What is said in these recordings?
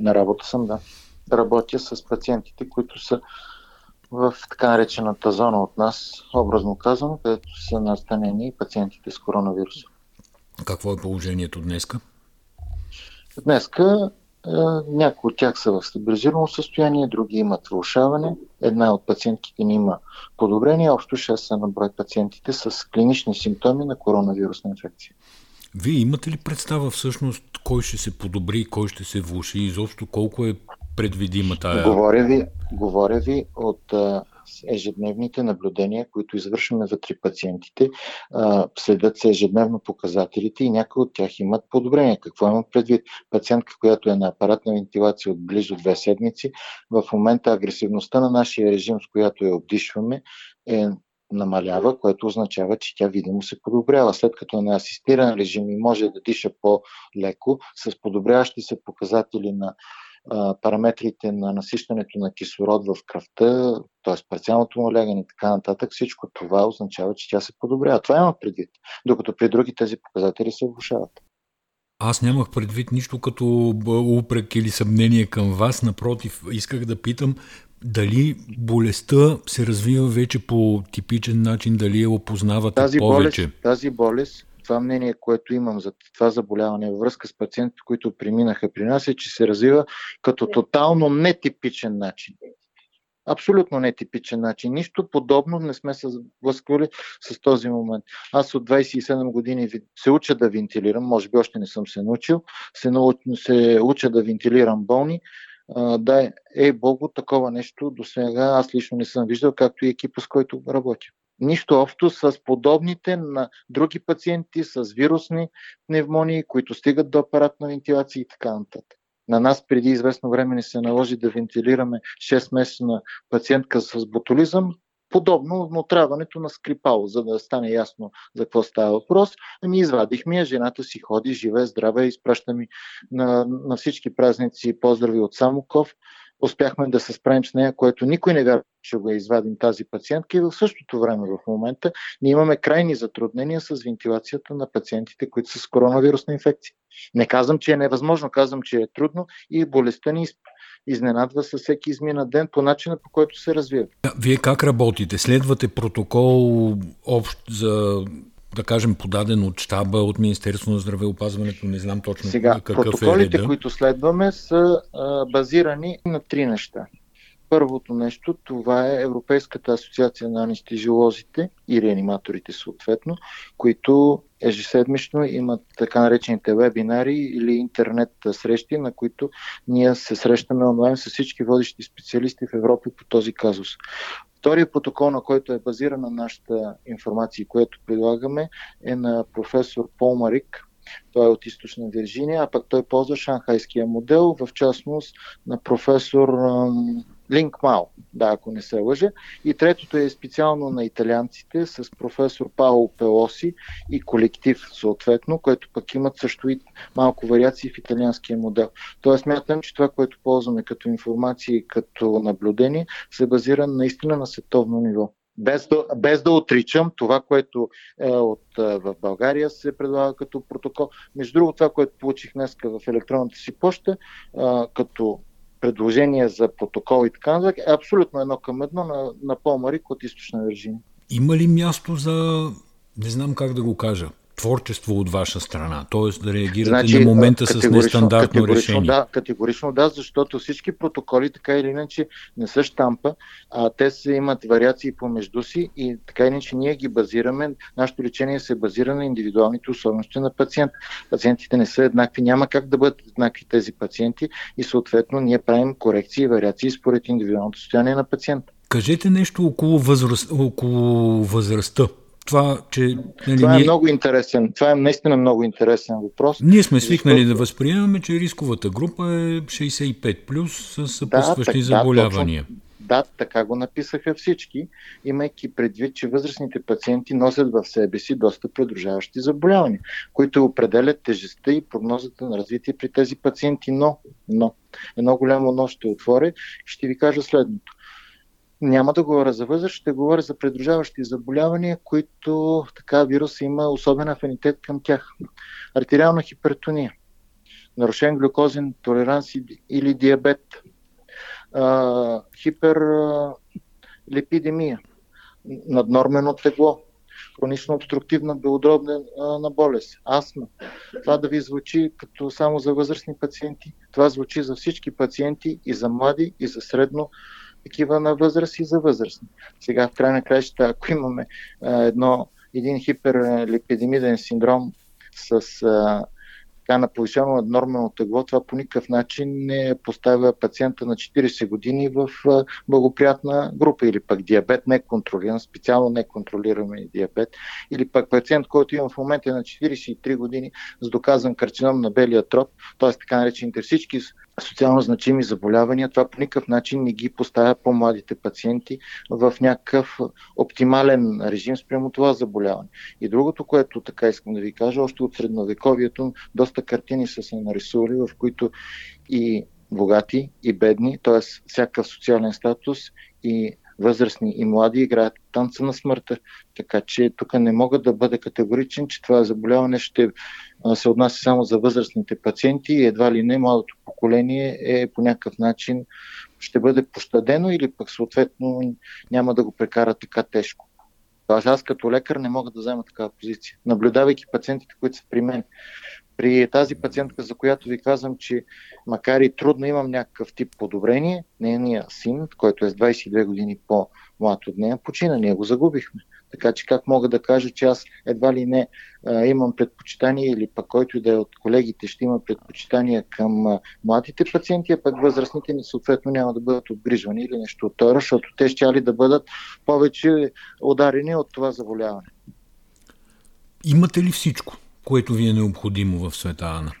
На работа съм, да. Работя с пациентите, които са в така наречената зона от нас, образно казано, където са настанени пациентите с коронавируса. Какво е положението днеска? Днеска е, някои от тях са в стабилизирано състояние, други имат влушаване. Една от пациентките ни има подобрение. Общо 6 са на брой пациентите с клинични симптоми на коронавирусна инфекция. Вие имате ли представа всъщност кой ще се подобри, кой ще се влуши, изобщо колко е предвидима тая? Говоря ви, говоря ви от ежедневните наблюдения, които извършваме вътре пациентите. Следят се ежедневно показателите и някои от тях имат подобрение. Какво имам предвид? Пациентка, която е на апаратна вентилация от близо две седмици, в момента агресивността на нашия режим, с която я обдишваме, е намалява, което означава, че тя видимо се подобрява. След като е на асистиран режим и може да диша по-леко, с подобряващи се показатели на параметрите на насищането на кислород в кръвта, т.е. парциалното му лягане и така нататък, всичко това означава, че тя се подобрява. Това има предвид. Докато при други тези показатели се влушават. Аз нямах предвид нищо като упрек или съмнение към вас. Напротив, исках да питам дали болестта се развива вече по типичен начин, дали я опознавате тази повече. Болест, тази болест това мнение, което имам за това заболяване във връзка с пациентите, които преминаха при нас, е, че се развива като тотално нетипичен начин. Абсолютно нетипичен начин. Нищо подобно не сме се сблъсквали с този момент. Аз от 27 години се уча да вентилирам, може би още не съм се научил, се, се уча да вентилирам болни. Да, е Богу, такова нещо до сега аз лично не съм виждал, както и екипа, с който работя нищо общо с подобните на други пациенти с вирусни пневмонии, които стигат до апаратна вентилация и така нататък. На нас преди известно време ни се наложи да вентилираме 6-месечна пациентка с ботулизъм, подобно на отравянето на скрипал, за да стане ясно за какво става въпрос. Ами извадихме я, жената си ходи, живе, здрава, изпраща ми на, на всички празници поздрави от Самоков успяхме да се справим с нея, което никой не вярва, че го е извадим тази пациентка и в същото време в момента ние имаме крайни затруднения с вентилацията на пациентите, които са с коронавирусна инфекция. Не казвам, че е невъзможно, казвам, че е трудно и болестта ни изненадва със всеки измина ден по начина по който се развива. Вие как работите? Следвате протокол общ за да кажем, подаден от щаба, от Министерство на здравеопазването, не знам точно Сега, какъв е протоколите, които следваме, са а, базирани на три неща. Първото нещо, това е Европейската асоциация на анестезиолозите и реаниматорите съответно, които ежеседмично имат така наречените вебинари или интернет срещи, на които ние се срещаме онлайн с всички водещи специалисти в Европа по този казус. Втория протокол, на който е базирана нашата информация, което предлагаме, е на професор Пол Марик. Той е от източна Вирджиния, а пък той ползва шанхайския модел, в частност на професор Линк Мао, да, ако не се лъжа. И третото е специално на италианците с професор Пао Пелоси и колектив съответно, който пък имат също и малко вариации в италианския модел. Тоест мятам, че това, което ползваме като информация и като наблюдение, се базира наистина на световно ниво. Без да, без да отричам това, което е от, в България се предлага като протокол. Между другото, това, което получих днес в електронната си почта, като предложения за протокол и така нататък е абсолютно едно към едно на, на Помарик от източна Вирджиния. Има ли място за, не знам как да го кажа, творчество от ваша страна, т.е. да реагирате значи, на момента с нестандартно категорично, решение. Да, категорично да, защото всички протоколи така или иначе не са штампа, а те се имат вариации помежду си и така или иначе ние ги базираме, нашето лечение се базира на индивидуалните особености на пациент. Пациентите не са еднакви, няма как да бъдат еднакви тези пациенти и съответно ние правим корекции и вариации според индивидуалното състояние на пациента. Кажете нещо около, възраст, около възрастта това, че... Нали, това е ние... много интересен. Това е наистина много интересен въпрос. Ние сме свикнали защото... да възприемаме, че рисковата група е 65 плюс с съпътстващи да, заболявания. Да, точно, да, така го написаха всички, имайки предвид, че възрастните пациенти носят в себе си доста предружаващи заболявания, които определят тежестта и прогнозата на развитие при тези пациенти. Но, но, едно голямо но ще отворя и ще ви кажа следното. Няма да говоря за възраст, ще говоря за придружаващи заболявания, които така вирус има особен афинитет към тях. Артериална хипертония. нарушен глюкозен толеранс или диабет, хиперлипидемия, наднормено тегло, хронично обструктивна белодробна болест, астма. Това да ви звучи като само за възрастни пациенти. Това звучи за всички пациенти и за млади, и за средно такива на възраст и за възрастни. Сега в край на краищата, ако имаме а, едно, един хиперлипидемиден синдром с а, така на повишено наднормално тегло, това по никакъв начин не поставя пациента на 40 години в благоприятна група или пък диабет не контролиран, специално не контролираме диабет, или пък пациент, който има в момента на 43 години с доказан карцином на белия троп, т.е. така наречените всички социално значими заболявания, това по никакъв начин не ги поставя по-младите пациенти в някакъв оптимален режим спрямо това заболяване. И другото, което така искам да ви кажа, още от средновековието доста картини са се нарисували, в които и богати, и бедни, т.е. всякакъв социален статус и възрастни и млади играят танца на смъртта. Така че тук не мога да бъда категоричен, че това заболяване ще се отнася само за възрастните пациенти и едва ли не младото поколение е по някакъв начин ще бъде пощадено или пък съответно няма да го прекара така тежко. Аз като лекар не мога да взема такава позиция, наблюдавайки пациентите, които са при мен. При тази пациентка, за която ви казвам, че макар и трудно имам някакъв тип подобрение, нейният син, който е с 22 години по-млад от нея, почина. Ние го загубихме. Така че как мога да кажа, че аз едва ли не а, имам предпочитание или пък който да е от колегите ще има предпочитания към а, младите пациенти, а пък възрастните ни съответно няма да бъдат обгрижвани или нещо от това, защото те ще ли да бъдат повече ударени от това заболяване. Имате ли всичко? Което ви е необходимо в Света Ана?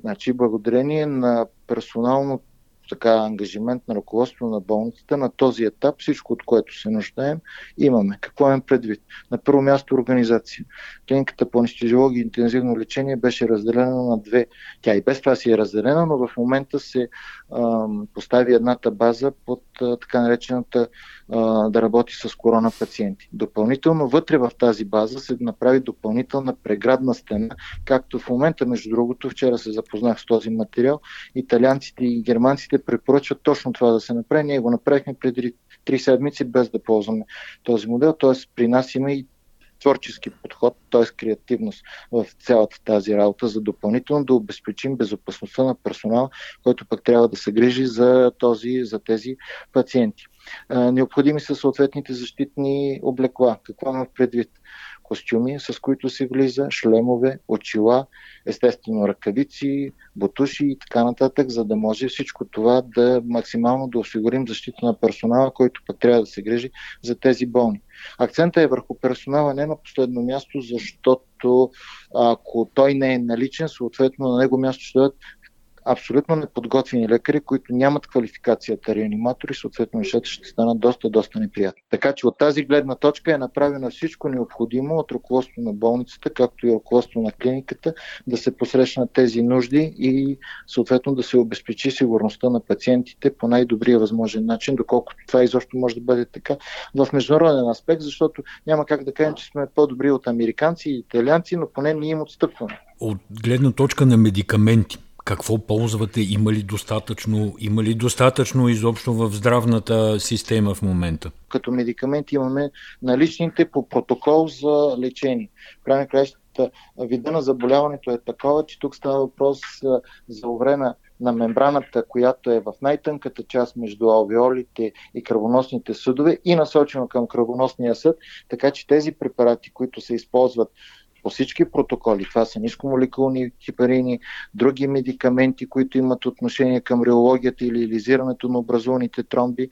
Значи, благодарение на персонално така ангажимент на ръководство на болницата на този етап, всичко от което се нуждаем, имаме. Какво имам предвид? На първо място организация. Клиниката по анестезиология и интензивно лечение беше разделена на две. Тя и без това си е разделена, но в момента се а, постави едната база под а, така наречената а, да работи с корона пациенти. Допълнително вътре в тази база се направи допълнителна преградна стена, както в момента, между другото, вчера се запознах с този материал, италианците и германците препоръчват точно това да се направи. Ние го направихме преди три седмици без да ползваме този модел, т.е. при нас има и творчески подход, т.е. креативност в цялата тази работа, за допълнително да обезпечим безопасността на персонал, който пък трябва да се грижи за, този, за тези пациенти. Необходими са съответните защитни облекла. Какво имам предвид? Костюми, с които се влиза, шлемове, очила, естествено ръкавици, бутуши и така нататък, за да може всичко това да максимално да осигурим защита на персонала, който пък трябва да се грижи за тези болни. Акцента е върху персонала не на последно място, защото ако той не е наличен, съответно на него място ще дадат абсолютно неподготвени лекари, които нямат квалификацията реаниматори, съответно нещата ще станат доста, доста неприятни. Така че от тази гледна точка е направено всичко необходимо от ръководство на болницата, както и ръководство на клиниката, да се посрещнат тези нужди и съответно да се обезпечи сигурността на пациентите по най-добрия възможен начин, доколкото това изобщо може да бъде така в международен аспект, защото няма как да кажем, че сме по-добри от американци и италианци, но поне ние им отстъпваме. От гледна точка на медикаменти, какво ползвате? Има ли достатъчно, има ли достатъчно изобщо в здравната система в момента? Като медикаменти имаме наличните по протокол за лечение. Край на краищата вида на заболяването е такова, че тук става въпрос за уврена на мембраната, която е в най-тънката част между алвеолите и кръвоносните съдове и насочено към кръвоносния съд, така че тези препарати, които се използват по всички протоколи. Това са нискомолекулни хипарини, други медикаменти, които имат отношение към реологията или лизирането на образуваните тромби,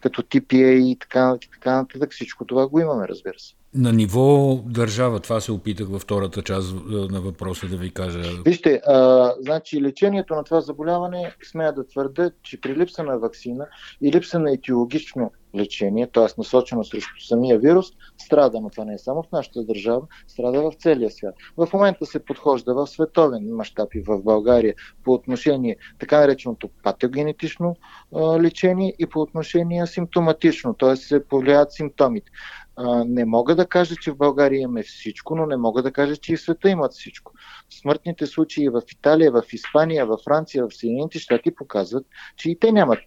като TPA и така, така нататък. Всичко това го имаме, разбира се. На ниво държава, това се опитах във втората част на въпроса да ви кажа. Вижте, а, значи лечението на това заболяване, смея да твърда, че при липса на вакцина и липса на етиологично лечение, т.е. насочено срещу самия вирус, страда, но това не е само в нашата държава, страда в целия свят. В момента се подхожда в световен мащаб и в България по отношение така нареченото патогенетично лечение и по отношение симптоматично, т.е. се повлияят симптомите не мога да кажа, че в България имаме всичко, но не мога да кажа, че и в света имат всичко. Смъртните случаи в Италия, в Испания, в Франция, в Съединените щати показват, че и те нямат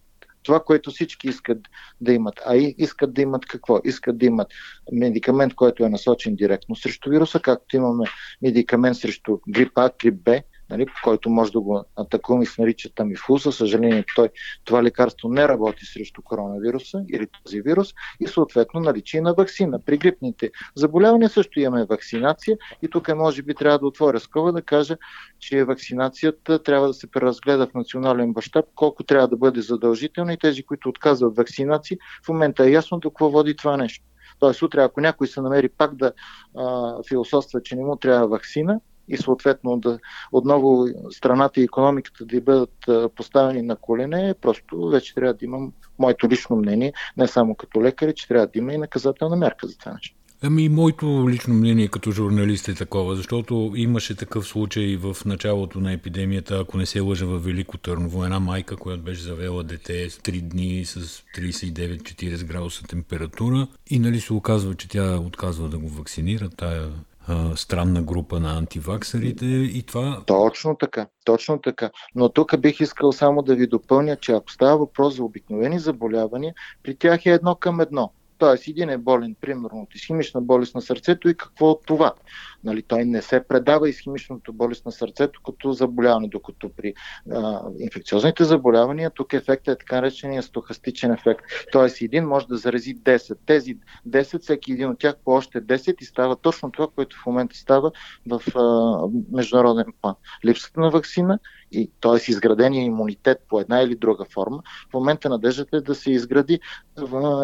това, което всички искат да имат. А искат да имат какво? Искат да имат медикамент, който е насочен директно срещу вируса, както имаме медикамент срещу грип А, грип Б, нали, който може да го атакуваме и се нарича тамифу. За съжаление, той, това лекарство не работи срещу коронавируса или този вирус и съответно наличие на вакцина. При грипните заболявания също имаме вакцинация и тук е, може би трябва да отворя скова да кажа, че вакцинацията трябва да се преразгледа в национален мащаб, колко трябва да бъде задължително и тези, които отказват вакцинации, в момента е ясно до какво води това нещо. Тоест, утре, ако някой се намери пак да а, философства, че не му трябва вакцина, и съответно да отново страната и економиката да бъдат поставени на колене, просто вече трябва да имам моето лично мнение, не само като лекар, че трябва да има и наказателна мерка за това нещо. Ами, моето лично мнение като журналист е такова, защото имаше такъв случай в началото на епидемията, ако не се лъжа в Велико Търново, една майка, която беше завела дете с 3 дни с 39-40 градуса температура и нали се оказва, че тя отказва да го вакцинира, тая странна група на антиваксарите и това... Точно така, точно така. Но тук бих искал само да ви допълня, че ако става въпрос за обикновени заболявания, при тях е едно към едно. Тоест, един е болен, примерно, от изхимична болест на сърцето и какво от това? Нали, той не се предава изхимичното болест на сърцето като заболяване, докато при а, инфекциозните заболявания тук ефектът е така наречения стохастичен ефект. Тоест, един може да зарази 10. Тези 10, всеки един от тях по още 10 и става точно това, което в момента става в а, международен план. Липсата на вакцина и т.е. изградения имунитет по една или друга форма, в момента надеждата е да се изгради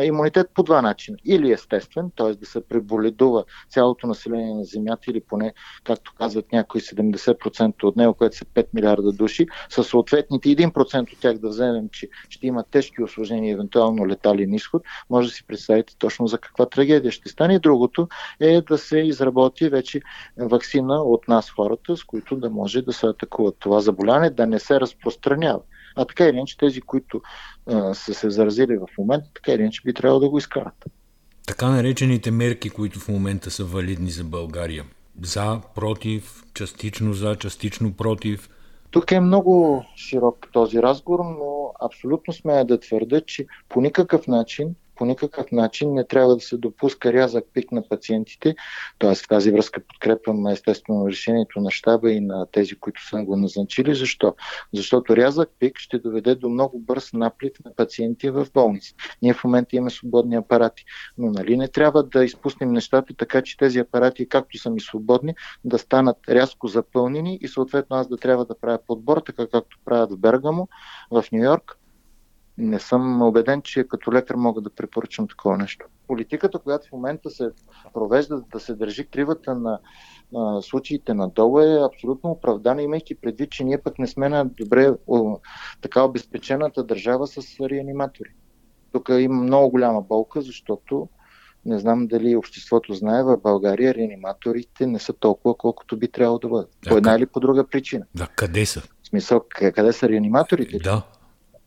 имунитет по два начина. Или естествен, т.е. да се преболедува цялото население на Земята или поне, както казват някои 70% от него, което са 5 милиарда души, със съответните 1% от тях да вземем, че ще има тежки осложнения, евентуално летален изход, може да си представите точно за каква трагедия ще стане. Другото е да се изработи вече вакцина от нас хората, с които да може да се атакуват това заболяване, да не се разпространява. А така или иначе тези, които а, са се заразили в момента, така или иначе би трябвало да го изкарат. Така наречените мерки, които в момента са валидни за България, за, против, частично за, частично против? Тук е много широк този разговор, но абсолютно смея да твърда, че по никакъв начин по никакъв начин не трябва да се допуска рязък пик на пациентите. Т.е. в тази връзка подкрепям естествено решението на щаба и на тези, които са го назначили. Защо? Защото рязък пик ще доведе до много бърз наплив на пациенти в болници. Ние в момента имаме свободни апарати, но нали не трябва да изпуснем нещата така, че тези апарати, както са ми свободни, да станат рязко запълнени и съответно аз да трябва да правя подбор, така както правят в Бергамо, в Нью Йорк, не съм убеден, че като лекар мога да препоръчам такова нещо. Политиката, която в момента се провежда да се държи кривата на а, случаите надолу е абсолютно оправдана, имайки предвид, че ние пък не сме на добре о, така обезпечената държава с реаниматори. Тук има много голяма болка, защото не знам дали обществото знае, в България реаниматорите не са толкова, колкото би трябвало да бъдат. Да, по една или по друга причина. Да, къде са? В смисъл, къде са реаниматорите? Да.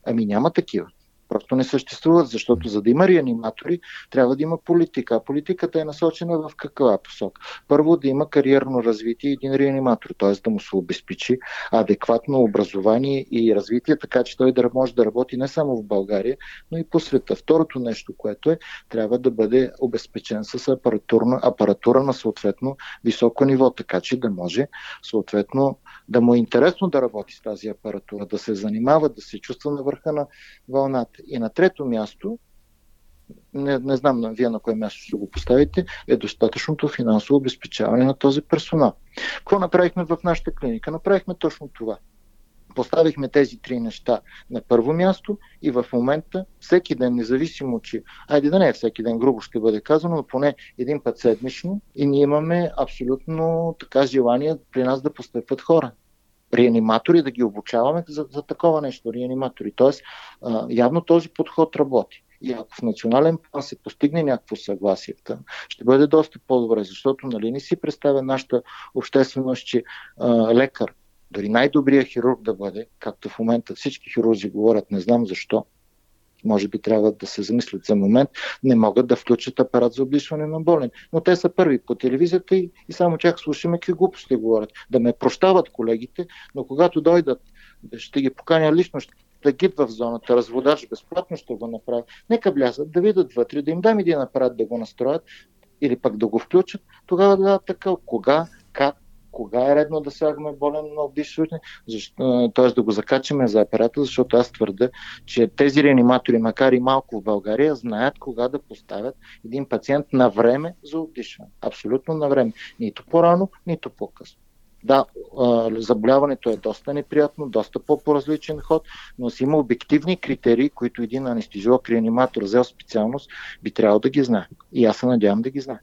Ами няма такива. Просто не съществуват, защото за да има реаниматори, трябва да има политика. А политиката е насочена в каква посока? Първо да има кариерно развитие един реаниматор, т.е. да му се обезпечи адекватно образование и развитие, така че той да може да работи не само в България, но и по света. Второто нещо, което е, трябва да бъде обезпечен с апаратура, апаратура на съответно високо ниво, така че да може съответно да му е интересно да работи с тази апаратура, да се занимава, да се чувства на върха на вълната. И на трето място, не, не знам на вие на кое място ще го поставите, е достатъчното финансово обезпечаване на този персонал. Какво направихме в нашата клиника? Направихме точно това. Поставихме тези три неща на първо място и в момента всеки ден, независимо, че, айде да не е всеки ден, грубо ще бъде казано, но поне един път седмично и ние имаме абсолютно така желание при нас да постъпват хора реаниматори, да ги обучаваме за, за такова нещо, реаниматори. Тоест, а, явно този подход работи. И ако в национален план се постигне някакво съгласие, ще бъде доста по-добре, защото нали не си представя нашата общественост, че а, лекар, дори най-добрият хирург да бъде, както в момента всички хирурзи говорят, не знам защо, може би трябва да се замислят за момент, не могат да включат апарат за облишване на болен. Но те са първи по телевизията и, и само чак слушаме какви глупости говорят. Да ме прощават колегите, но когато дойдат, ще ги поканя лично, да гид в зоната, разводач безплатно ще го направи. Нека влязат, да видят вътре, да им дам един апарат да го настроят или пък да го включат, тогава да така кога, как, кога е редно да слагаме болен на обдишване, т.е. да го закачаме за апарата, защото аз твърда, че тези реаниматори, макар и малко в България, знаят кога да поставят един пациент на време за обдишване. Абсолютно на време. Нито по-рано, нито по-късно. Да, заболяването е доста неприятно, доста по-различен ход, но си има обективни критерии, които един анестезиолог, реаниматор, взел специалност, би трябвало да ги знае. И аз се надявам да ги знае.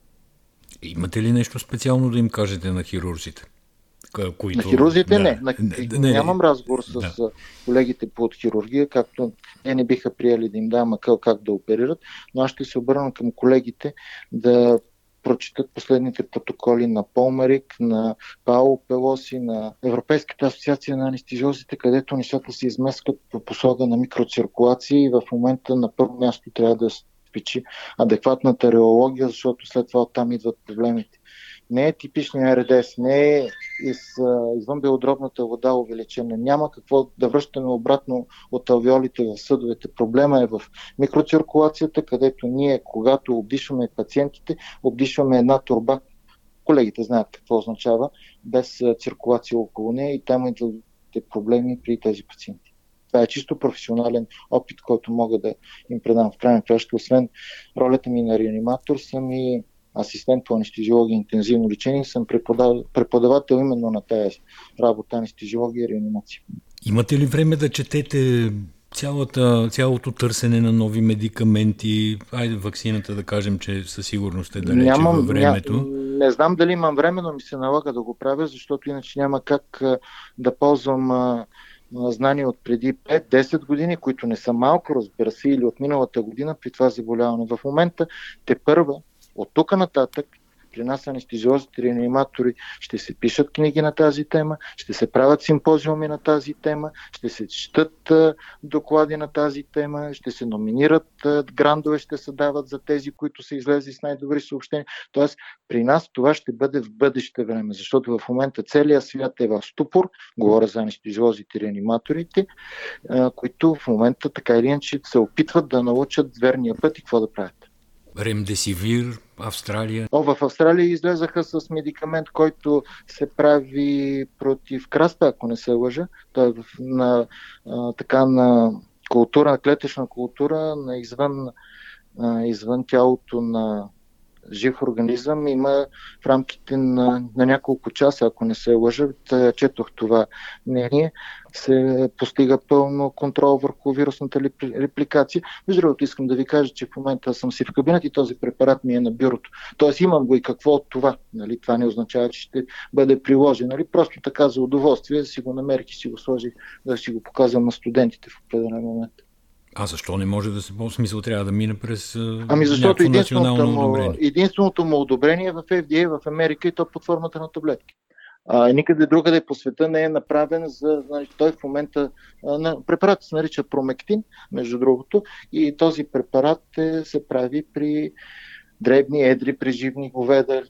Имате ли нещо специално да им кажете на хирурзите? Които... На хирурзите да. не. На... не. не. Нямам разговор с да. колегите по хирургия, както те не биха приели да им дам акъл как да оперират, но аз ще се обърна към колегите да прочитат последните протоколи на Полмарик, на Пао Пелоси, на Европейската асоциация на анестезиозите, където нещата се измескат по посока на микроциркулация и в момента на първо място трябва да спечи адекватната реология, защото след това оттам идват проблемите. Не е типичния РДС, не е из, извън белодробната вода увеличена. Няма какво да връщаме обратно от алвеолите в съдовете. Проблема е в микроциркулацията, където ние, когато обдишваме пациентите, обдишваме една турба. Колегите знаят какво означава, без циркулация около нея и там идват проблеми при тези пациенти. Това е чисто професионален опит, който мога да им предам в крайна краща. Освен ролята ми на реаниматор, съм и асистент по анестезиология и интензивно лечение, съм преподавател, именно на тази работа анестезиология и реанимация. Имате ли време да четете цялата, цялото търсене на нови медикаменти, айде вакцината да кажем, че със сигурност е далече Нямам, във времето. Ня, не знам дали имам време, но ми се налага да го правя, защото иначе няма как да ползвам знания от преди 5-10 години, които не са малко, разбира се, или от миналата година при това заболяване. В момента те първа от тук нататък при нас анестезиозите, реаниматори ще се пишат книги на тази тема, ще се правят симпозиуми на тази тема, ще се четат доклади на тази тема, ще се номинират грандове, ще се дават за тези, които са излезли с най-добри съобщения. Тоест, при нас това ще бъде в бъдеще време, защото в момента целият свят е в ступор, говоря за анестезиозите и реаниматорите, които в момента така или иначе се опитват да научат верния път и какво да правят. Ремдесивир, Австралия. О, в Австралия излезаха с медикамент, който се прави против краста, ако не се лъжа. Той е на, а, така, на култура, клетъчна култура, на извън, а, извън тялото на жив организъм има в рамките на, на няколко часа, ако не се лъжа, четох това мнение, се постига пълно контрол върху вирусната репликация. Между другото, искам да ви кажа, че в момента съм си в кабинет и този препарат ми е на бюрото. Тоест имам го и какво от това. Нали? Това не означава, че ще бъде приложен. Нали? Просто така за удоволствие, си го намерих и си го сложих, да си го показвам на студентите в определен момент. А защо не може да се по смисъл трябва да мине през Ами защото единственото му, единственото му одобрение е в FDA в Америка и то под формата на таблетки. А, никъде другаде по света не е направен за... Нали, той в момента... А, препарат се нарича промектин, между другото, и този препарат е, се прави при дребни, едри преживни говеда,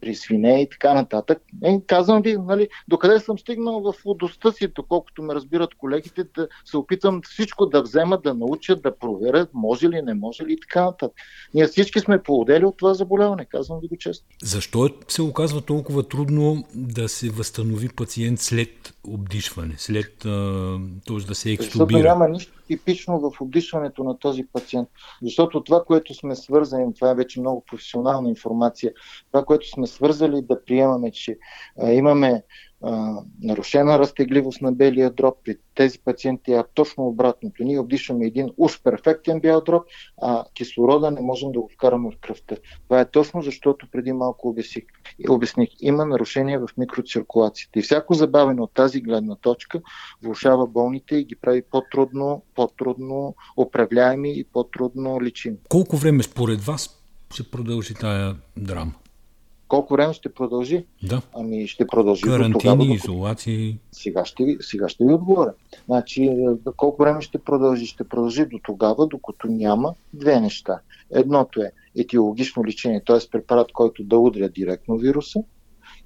при свине и така нататък. Е, казвам ви, нали, докъде съм стигнал в удостта си, доколкото ме разбират колегите, да се опитам всичко да взема, да науча, да проверят, може ли, не може ли и така нататък. Ние всички сме поудели от това заболяване, казвам ви го често. Защо се оказва толкова трудно да се възстанови пациент след обдишване, след т.е. да се екстубира? Защото няма нищо типично в обдишването на този пациент. Защото това, което сме свързани, това е вече много професионална информация, това, което сме свързали да приемаме, че а, имаме нарушена разтегливост на белия дроб. При тези пациенти е точно обратното. Ние обдишваме един уж перфектен бял дроб, а кислорода не можем да го вкараме в кръвта. Това е точно защото преди малко обясних. обясних. Има нарушение в микроциркулацията. И всяко забавено от тази гледна точка влушава болните и ги прави по-трудно, по-трудно управляеми и по-трудно лечими. Колко време според вас ще продължи тая драма? Колко време ще продължи? Да. Ами ще продължи Карантини, до тогава. Изолации. Сега ще, сега ще ви отговоря. Значи, е, колко време ще продължи? Ще продължи до тогава, докато няма две неща. Едното е етиологично лечение, т.е. препарат, който да удря директно вируса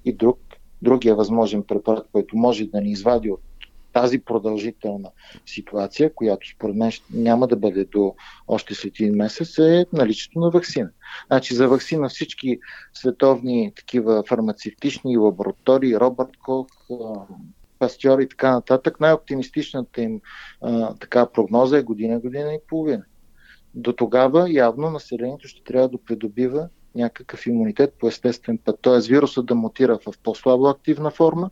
и друг, другия възможен препарат, който може да ни извади от тази продължителна ситуация, която според мен няма да бъде до още след един месец, е наличието на вакцина. Значи за вакцина всички световни такива фармацевтични лаборатории, Робърт Кох, Пастьор и така нататък, най-оптимистичната им а, така прогноза е година, година и половина. До тогава явно населението ще трябва да придобива някакъв имунитет по естествен път, т.е. вирусът да мутира в по-слабо активна форма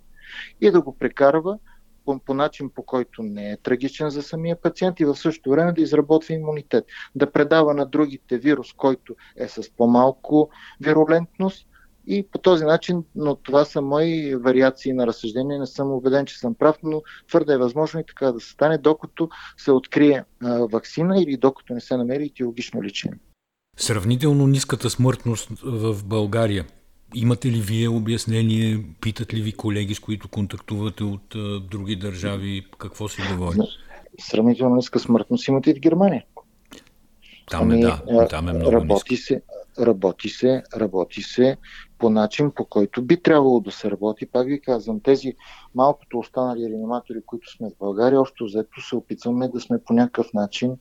и да го прекарва по, по начин, по който не е трагичен за самия пациент и в същото време да изработва имунитет, да предава на другите вирус, който е с по-малко вирулентност и по този начин, но това са мои вариации на разсъждение, не съм убеден, че съм прав, но твърде е възможно и така да се стане, докато се открие а, вакцина или докато не се намери етиологично лечение. Сравнително ниската смъртност в България Имате ли вие обяснение? Питат ли ви колеги, с които контактувате от а, други държави? Какво се говори? Сравнително ниска смъртност имате и в Германия. Там е, ами, да. Там е много работи ниска. се, работи се, работи се по начин, по който би трябвало да се работи. Пак ви казвам, тези малкото останали реаниматори, които сме в България, още взето се опитваме да сме по някакъв начин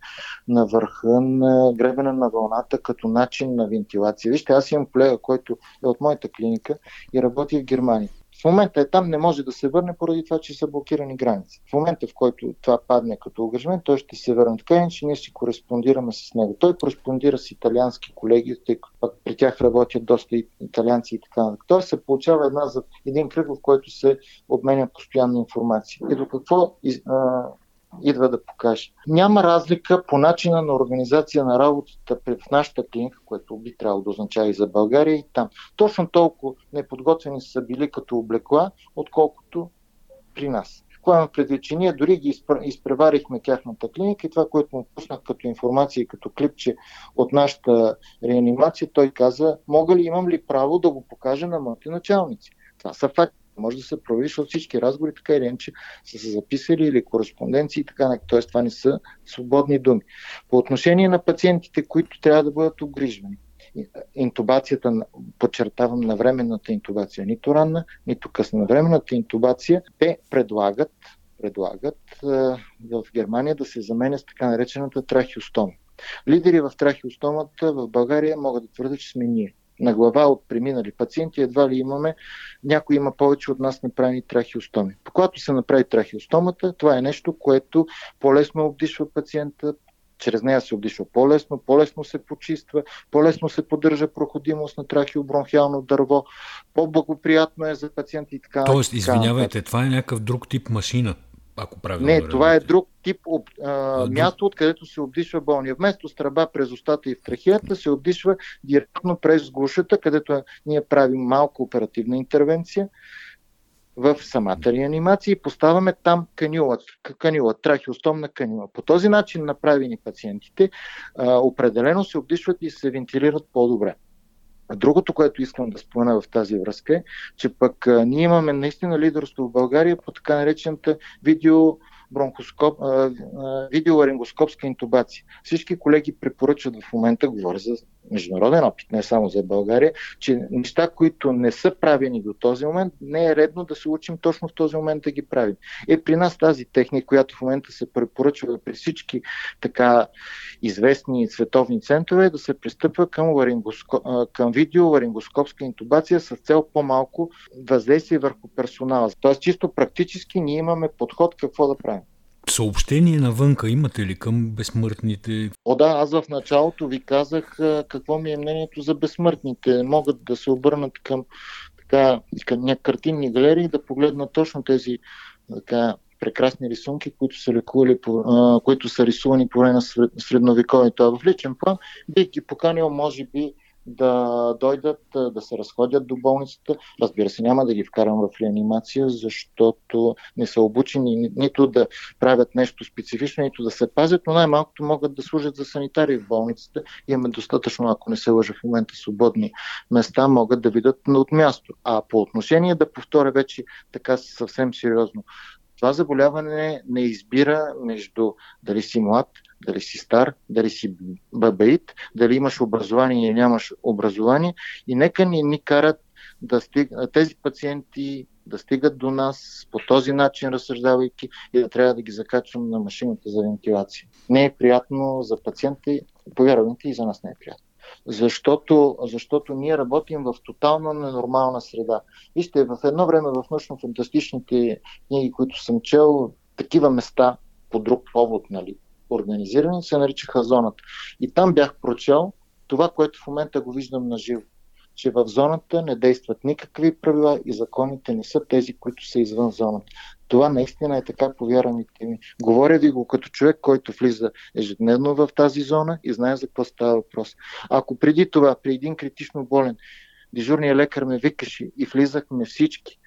на върха на гребена на вълната като начин на вентилация. Вижте, аз имам колега, който е от моята клиника и работи в Германия. В момента е там, не може да се върне поради това, че са блокирани граници. В момента, в който това падне като ангажмент, той ще се върне. Така че ние си кореспондираме с него. Той кореспондира с италиански колеги, тъй като пак при тях работят доста италианци и така. Той се получава една един кръг, в който се обменя постоянна информация. И до какво идва да покаже. Няма разлика по начина на организация на работата в нашата клиника, което би трябвало да означава и за България и там. Точно толкова неподготвени са били като облекла, отколкото при нас. Какво имам предвид, че ние дори ги изпреварихме тяхната клиника и това, което му пуснах като информация и като клипче от нашата реанимация, той каза, мога ли, имам ли право да го покажа на моите началници. Това са факти. Може да се провери, защото всички разговори така или иначе са се записали или кореспонденции и така. Т.е. това не са свободни думи. По отношение на пациентите, които трябва да бъдат обгрижвани, интубацията, подчертавам на временната интубация, нито ранна, нито късна. На временната интубация те предлагат, предлагат в Германия да се заменя с така наречената трахиостома. Лидери в трахиостомата в България могат да твърдят, че сме ние на глава от преминали пациенти, едва ли имаме, някой има повече от нас направени трахиостоми. Когато се направи трахиостомата, това е нещо, което по-лесно обдишва пациента, чрез нея се обдишва по-лесно, по-лесно се почиства, по-лесно се поддържа проходимост на трахиобронхиално дърво, по-благоприятно е за пациента и така. Тоест, извинявайте, това е някакъв друг тип машина ако правилно Не, това е друг тип об, а, място, откъдето се обдишва болния. Вместо страба през устата и в трахеята се обдишва директно през гушата, където ние правим малко оперативна интервенция в самата реанимация и поставяме там канюла, канюла трахеостомна канюла. По този начин направени пациентите а, определено се обдишват и се вентилират по-добре. Другото, което искам да спомена в тази връзка е, че пък а, ние имаме наистина лидерство в България по така наречената видео бронхоскоп, видеоларингоскопска интубация. Всички колеги препоръчват в момента, говоря за международен опит, не само за България, че неща, които не са правени до този момент, не е редно да се учим точно в този момент да ги правим. Е при нас тази техника, която в момента се препоръчва при всички така известни световни центрове, е да се пристъпва към, ларингоско... към видеоларингоскопска интубация с цел по-малко въздействие върху персонала. Тоест, чисто практически ние имаме подход какво да правим. Съобщение навънка имате ли към безсмъртните? О, да, аз в началото ви казах какво ми е мнението за безсмъртните. Могат да се обърнат към така, към картинни галерии да погледнат точно тези така, прекрасни рисунки, които са, лекували, които са рисувани по време на средновековието. А в личен план бих ги поканил, може би, да дойдат, да се разходят до болницата. Разбира се, няма да ги вкарам в реанимация, защото не са обучени нито да правят нещо специфично, нито да се пазят, но най-малкото могат да служат за санитари в болницата. Имаме достатъчно, ако не се лъжа в момента, свободни места, могат да видят от място. А по отношение да повторя вече така съвсем сериозно, това заболяване не избира между дали си млад, дали си стар, дали си бабаит, дали имаш образование или нямаш образование. И нека ни, ни карат да стиг... тези пациенти да стигат до нас по този начин, разсъждавайки и да трябва да ги закачвам на машината за вентилация. Не е приятно за пациента, повярвайте, и за нас не е приятно защото, защото ние работим в тотално ненормална среда. Вижте, в едно време в научно-фантастичните книги, които съм чел, такива места по друг повод, нали, организирани, се наричаха зоната. И там бях прочел това, което в момента го виждам на живо че в зоната не действат никакви правила и законите не са тези, които са извън зоната. Това наистина е така, повярвайте ми. Говоря ви го като човек, който влиза ежедневно в тази зона и знае за какво става въпрос. Ако преди това, при един критично болен, дежурният лекар ме викаше и влизахме всички,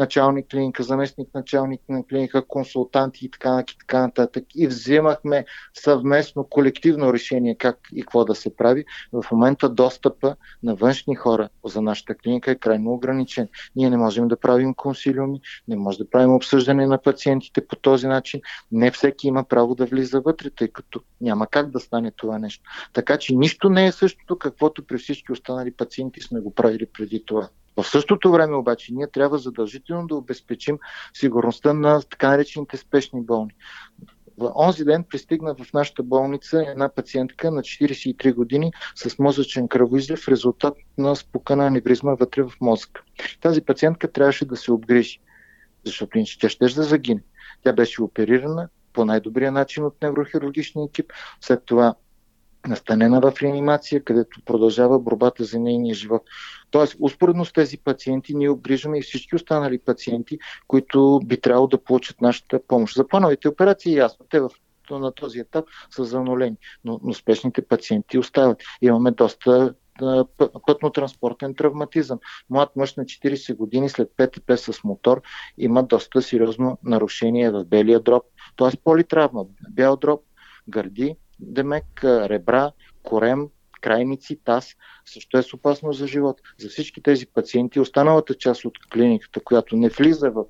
началник клиника, заместник началник на клиника, консултанти и така, и така нататък. И вземахме съвместно колективно решение как и какво да се прави. В момента достъпа на външни хора за нашата клиника е крайно ограничен. Ние не можем да правим консилиуми, не можем да правим обсъждане на пациентите по този начин. Не всеки има право да влиза вътре, тъй като няма как да стане това нещо. Така че нищо не е същото, каквото при всички останали пациенти сме го правили преди това. В същото време обаче ние трябва задължително да обезпечим сигурността на така наречените спешни болни. В онзи ден пристигна в нашата болница една пациентка на 43 години с мозъчен кръвоизлив в резултат на спукана аневризма вътре в мозъка. Тази пациентка трябваше да се обгрижи, защото иначе тя ще да загине. Тя беше оперирана по най-добрия начин от неврохирургичния екип. След това настанена в реанимация, където продължава борбата за нейния живот. Тоест, успоредно с тези пациенти, ние обгрижваме и всички останали пациенти, които би трябвало да получат нашата помощ. За плановите операции ясно, те в на този етап са занулени, но, но спешните пациенти остават. Имаме доста пътно-транспортен травматизъм. Млад мъж на 40 години след ПТП с мотор има доста сериозно нарушение в белия дроб, т.е. политравма, бял дроб, гърди, демек, ребра, корем, крайници, таз, също е с опасност за живот. За всички тези пациенти, останалата част от клиниката, която не влиза в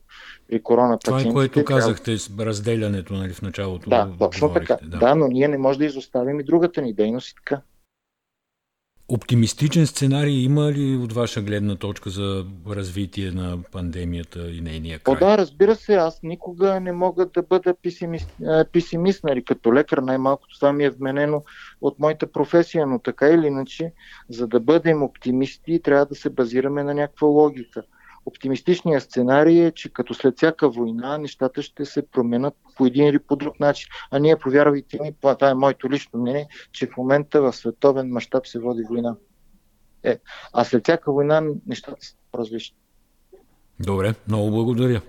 при корона Това е което казахте с разделянето нали, в началото. Да, точно така. Да. да, но ние не можем да изоставим и другата ни дейност и така. Оптимистичен сценарий има ли от ваша гледна точка за развитие на пандемията и нейния край? О, да, разбира се, аз никога не мога да бъда песимист, песимист нали, като лекар, най-малкото това ми е вменено от моята професия, но така или иначе, за да бъдем оптимисти, трябва да се базираме на някаква логика. Оптимистичният сценарий е, че като след всяка война нещата ще се променят по един или по друг начин. А ние, повярвайте ми, това е моето лично мнение, че в момента в световен мащаб се води война. Е, а след всяка война нещата са различни. Добре, много благодаря.